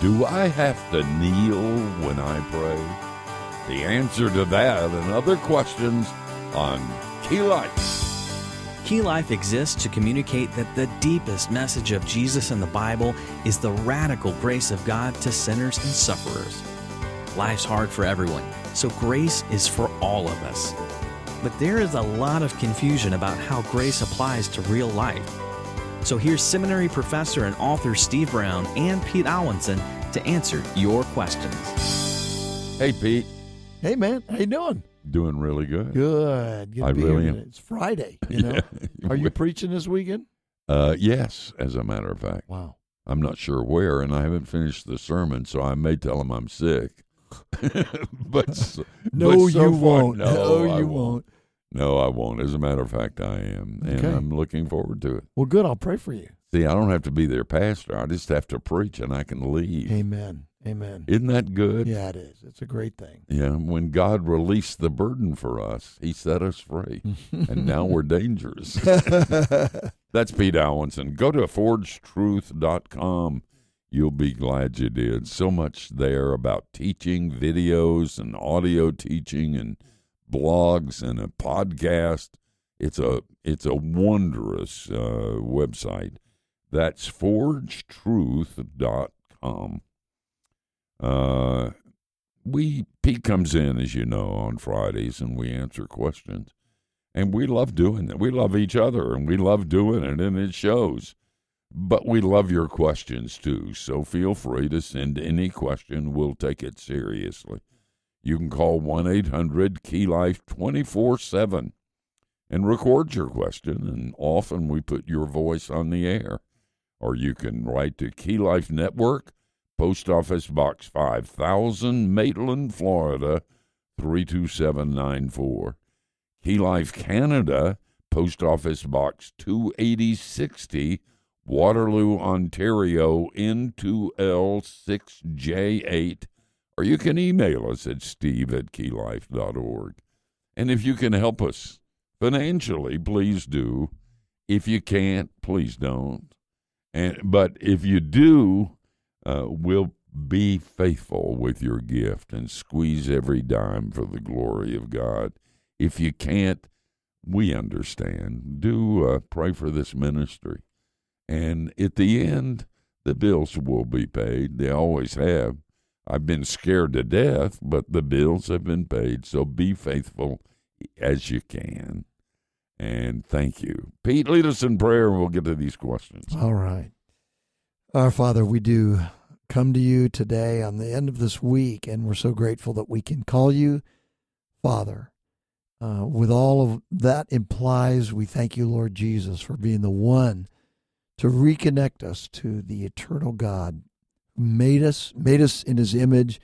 Do I have to kneel when I pray? The answer to that and other questions on Key Life. Key Life exists to communicate that the deepest message of Jesus in the Bible is the radical grace of God to sinners and sufferers. Life's hard for everyone, so grace is for all of us. But there is a lot of confusion about how grace applies to real life. So here's seminary professor and author Steve Brown and Pete Alwinson to answer your questions. Hey, Pete. Hey, man. How you doing? Doing really good. Good. Good I be really here. am. It's Friday, you know. Yeah. Are you preaching this weekend? Uh, yes, as a matter of fact. Wow. I'm not sure where, and I haven't finished the sermon, so I may tell him I'm sick. but s- No, but so you far- won't. No, No, I you won't. No, I won't. As a matter of fact, I am, and Okay. I'm looking forward to it. Well, good. I'll pray for you. See, I don't have to be their pastor. I just have to preach, and I can leave. Amen. Amen. Isn't that good? Yeah, it is. It's a great thing. Yeah, when God released the burden for us, He set us free, and now we're dangerous. That's Pete Alwinson. Go to forgedtruth.com. You'll be glad you did. So much there about teaching, videos, and audio teaching, and blogs, and a podcast. It's a it's a wondrous uh, website. That's forgedtruth.com. Uh, we Pete comes in, as you know, on Fridays, and we answer questions, and we love doing that. We love each other, and we love doing it, and it shows. But we love your questions too, so feel free to send any question. We'll take it seriously. You can call one eight hundred Key Life twenty four seven and record your question, and often we put your voice on the air. Or you can write to Key Life Network. Post Office Box 5000, Maitland, Florida 32794. Key Life Canada, Post Office Box 28060, Waterloo, Ontario N2L6J8. Or you can email us at steve at keylife.org. And if you can help us financially, please do. If you can't, please don't. And but if you do, uh, we'll be faithful with your gift and squeeze every dime for the glory of God. If you can't, we understand. Do uh, pray for this ministry. And at the end, the bills will be paid. They always have. I've been scared to death, but the bills have been paid. So be faithful as you can. And thank you. Pete, lead us in prayer and we'll get to these questions. All right. Our Father, we do come to you today on the end of this week, and we're so grateful that we can call you Father. Uh, with all of that implies, we thank you, Lord Jesus, for being the one to reconnect us to the eternal God made us, made us in his image,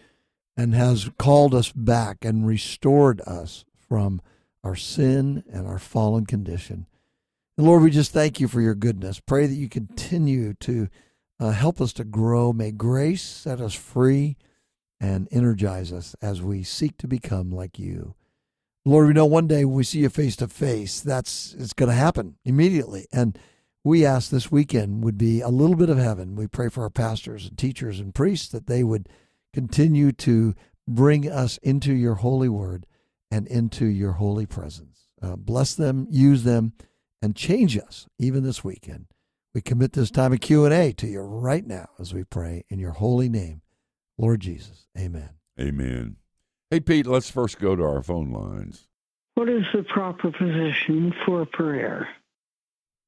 and has called us back and restored us from our sin and our fallen condition. And Lord, we just thank you for your goodness. Pray that you continue to uh, help us to grow. May grace set us free and energize us as we seek to become like you. Lord, we know one day when we see you face to face, that's it's going to happen immediately. And we ask this weekend would be a little bit of heaven. We pray for our pastors and teachers and priests that they would continue to bring us into your holy word and into your holy presence. Uh, bless them, use them, and change us even this weekend. We commit this time of Q&A to you right now as we pray in your holy name, Lord Jesus. Amen. Amen. Hey, Pete, let's first go to our phone lines. What is the proper position for prayer?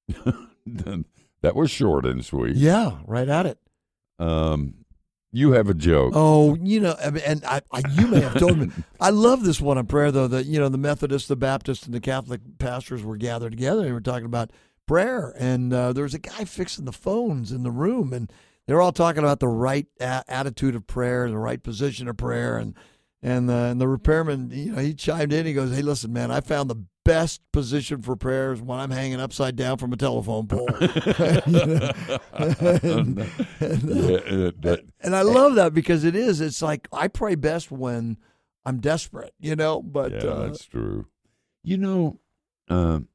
that was short and sweet. Yeah, right at it. Um, you have a joke. Oh, you know, and I, I, you may have told me. I love this one on prayer, though. That you know, the Methodists, the Baptists, and the Catholic pastors were gathered together and were talking about prayer. And uh, there was a guy fixing the phones in the room, and they were all talking about the right a- attitude of prayer, the right position of prayer, and and, uh, and the repairman, you know, he chimed in. He goes, "Hey, listen, man, I found the best position for prayer is when I'm hanging upside down from a telephone pole." And, and, uh, and I love that because it is. It's like I pray best when I'm desperate, you know. But yeah, uh, that's true. You know, um,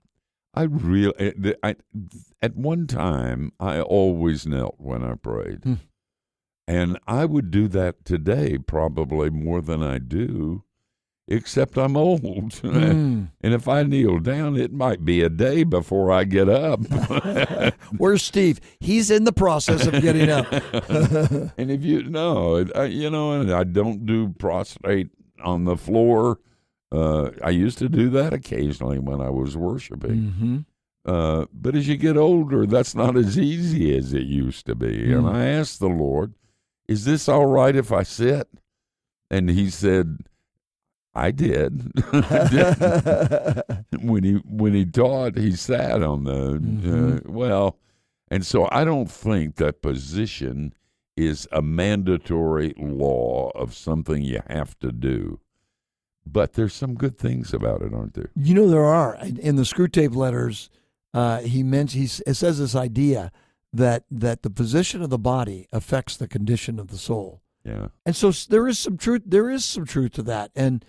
I really, I, at one time, I always knelt when I prayed. Hmm. And I would do that today probably more than I do, except I'm old. Mm. and if I kneel down, it might be a day before I get up. Where's Steve? He's in the process of getting up. and if you know, I, you know, I don't do prostrate on the floor. Uh, I used to do that occasionally when I was worshiping. mm-hmm. Uh, but as you get older, that's not as easy as it used to be. And Mm. I asked the Lord, "Is this all right if I sit?" And He said, "I did." when he when he taught, he sat on the Mhm. uh, well, and so I don't think that position is a mandatory law of something you have to do. But there's some good things about it, aren't there? You know there are in- in the Screwtape letters. Uh, he mentions he it says this idea that that the position of the body affects the condition of the soul, Yeah. and so there is some truth. There is some truth to that, and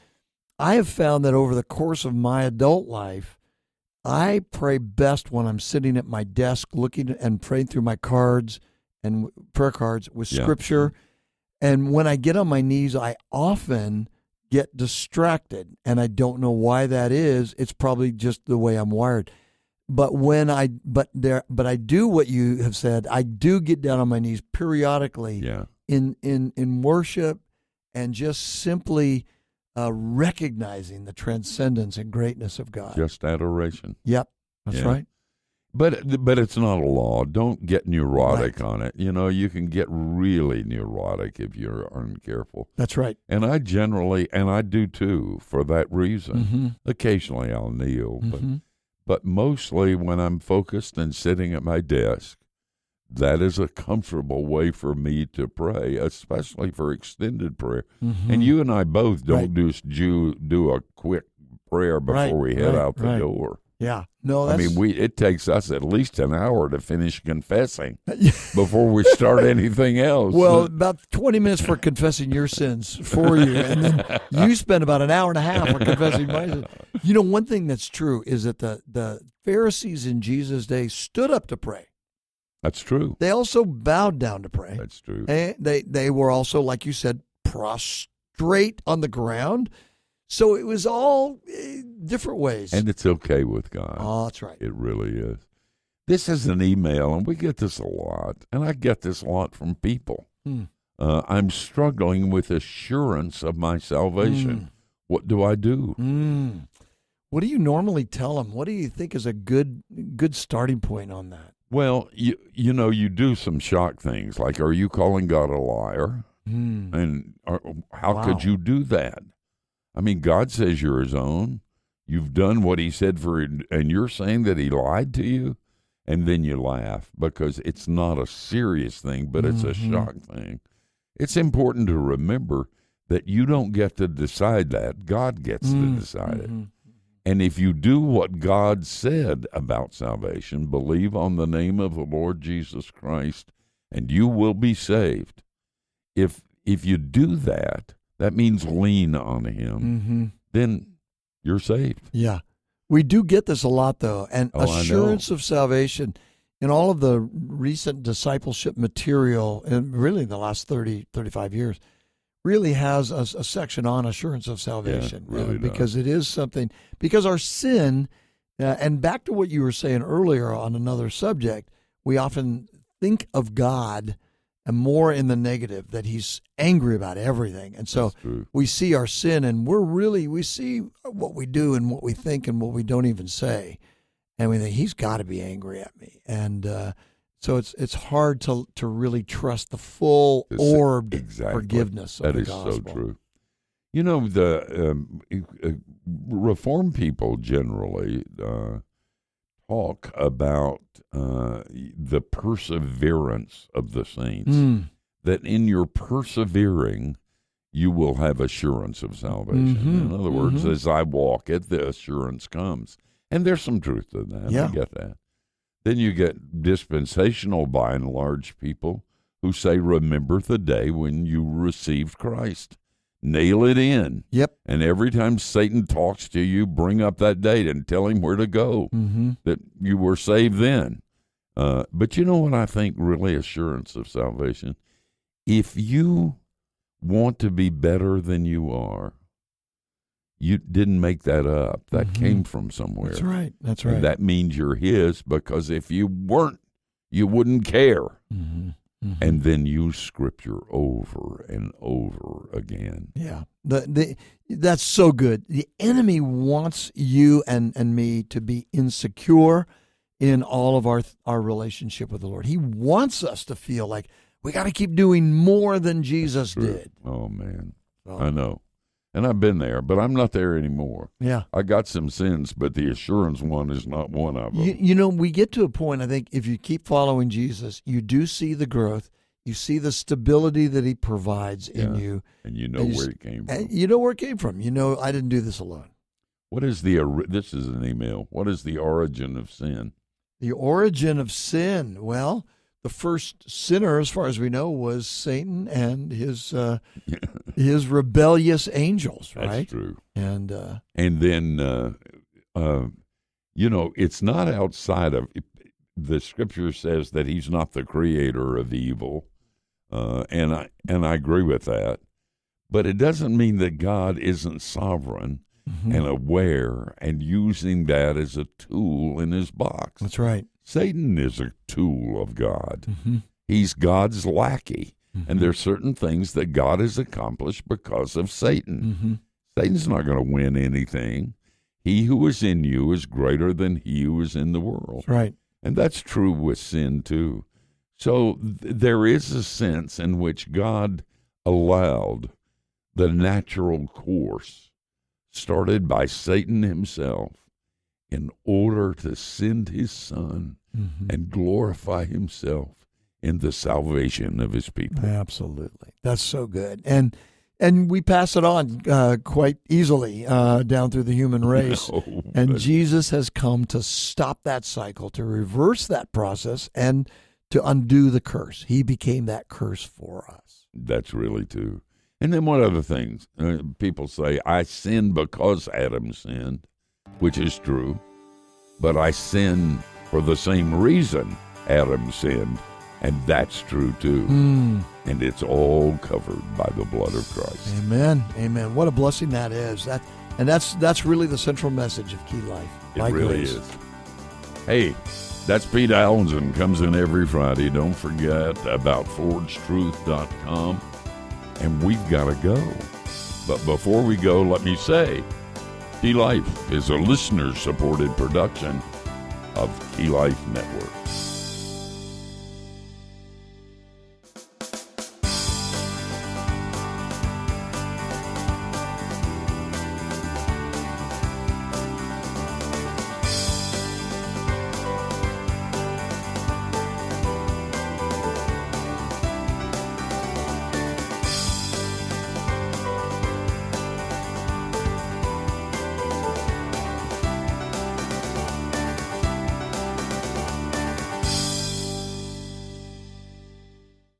I have found that over the course of my adult life, I pray best when I'm sitting at my desk, looking and praying through my cards and prayer cards with Yeah. scripture. And when I get on my knees, I often get distracted, and I don't know why that is. It's probably just the way I'm wired. But when I but there but I do what you have said. I do get down on my knees periodically Yeah. in in in worship and just simply uh, recognizing the transcendence and greatness of God. Just adoration. Yep, that's Yeah. right. But but it's not a law. Don't get neurotic on it. You know, you can get really neurotic if you aren't careful. That's right. And I generally, and I do too, for that reason. Mm-hmm. Occasionally I'll kneel, but hmm but mostly when I'm focused and sitting at my desk, that is a comfortable way for me to pray, especially for extended prayer. And you and I both don't Mm-hmm. Right. just do do a quick prayer before Right, we head right, out the door. yeah, no, I mean, we it takes us at least an hour to finish confessing before we start anything else. well, about twenty minutes for confessing your sins for you, and then you spend about an hour and a half for confessing my sins. You know, one thing that's true is that the the Pharisees in Jesus' day stood up to pray. That's true. They also bowed down to pray. That's true. And they they were also, like you said, prostrate on the ground. So it was all eh, different ways. And it's okay with God. oh, that's right. It really is. This is an email, and we get this a lot, and I get this a lot from people. Hmm. Uh, I'm struggling with assurance of my salvation. What do I do? Mm. What do you normally tell them? What do you think is a good good starting point on that? Well, you you know, you do some shock things like, are you calling God a liar? Mm. And are, how Wow. could you do that? I mean, God says you're His own. You've done what He said for, and you're saying that He lied to you, and then you laugh because it's not a serious thing, but it's a Mhm. shock thing. It's important to remember that you don't get to decide that; God gets Mm. to decide it. And if you do what God said about salvation, believe on the name of the Lord Jesus Christ, and you will be saved. If if you do that, that means lean on Him. Mhm. Then you're saved. Yeah. We do get this a lot, though. And Oh, assurance of salvation in all of the recent discipleship material, and really in the last 30, 35 years, really has a, a section on assurance of salvation. uh, really does. because it is something, because our sin, uh, and back to what you were saying earlier on another subject, we often think of God and more in the negative, that he's angry about everything. And so we see our sin and we're really we see what we do and what we think and what we don't even say and we think he's got to be angry at me and uh, so it's it's hard to to really trust the full orbed exactly. forgiveness of That the is so true. You know, the um, Reform people generally uh, talk about uh, the perseverance of the saints. Mm. That in your persevering, you will have assurance of salvation. Mhm, In other words, mhm. as I walk it, the assurance comes. And there's some truth to that. Yeah. I get that. Then you get dispensational, by and large, people who say, Remember the day when you received Christ. Nail it in. Yep. And every time Satan talks to you, bring up that date and tell him where to go, Mm-hmm. that you were saved then. Uh, but you know what I think really assurance of salvation if you want to be better than you are, you didn't make that up. That Mhm. came from somewhere. That's right. That's And right. that means you're his because if you weren't, you wouldn't care. hmm And then use scripture over and over again. Yeah, the the that's so good. The enemy wants you and and me to be insecure in all of our our relationship with the Lord. He wants us to feel like we got to keep doing more than Jesus did. Oh man, So, I know. And I've been there, but I'm not there anymore. yeah. I got some sins, but the assurance one is not one of them. You, you know, we get to a point, I think, if you keep following Jesus, you do see the growth. You see the stability that he provides in you. and you know and you where it came And from. you know where it came from. You know, I didn't do this alone. What is the this is an email. What is the origin of sin? The origin of sin. Well, the first sinner, as far as we know, was Satan and his uh, his rebellious angels, That's right? true. And uh, And then uh, uh, you know, it's not outside of the scripture says that he's not the creator of evil. Uh, and I and I agree with that. But it doesn't mean that God isn't sovereign mhm. and aware and using that as a tool in his box. that's right. Satan is a tool of God. Mm-hmm. He's God's lackey. And there's certain things that God has accomplished because of Satan. Mm-hmm. Satan's not going to win anything. He who is in you is greater than he who is in the world. Right. And that's true with sin too. So th- there is a sense in which God allowed the natural course started by Satan himself in order to send his son Mm-hmm. and glorify himself in the salvation of his people. Absolutely. That's so good. And and we pass it on uh, quite easily uh, down through the human race. No, And Jesus has come to stop that cycle, to reverse that process, and to undo the curse. He became that curse for us. that's really true. And then what other things? uh, people say, I sinned because Adam sinned, which is true, but I sin for the same reason Adam sinned, and that's true too. Mm. And it's all covered by the blood of Christ. Amen. Amen. What a blessing that is. That and that's that's really the central message of Key Life. It by really grace. is. Hey, that's Pete Alwinson. Comes in every Friday. Don't forget about forgedtruth.com. And we've got to go. But before we go, let me say Key Life is a listener supported production of Key Life Network.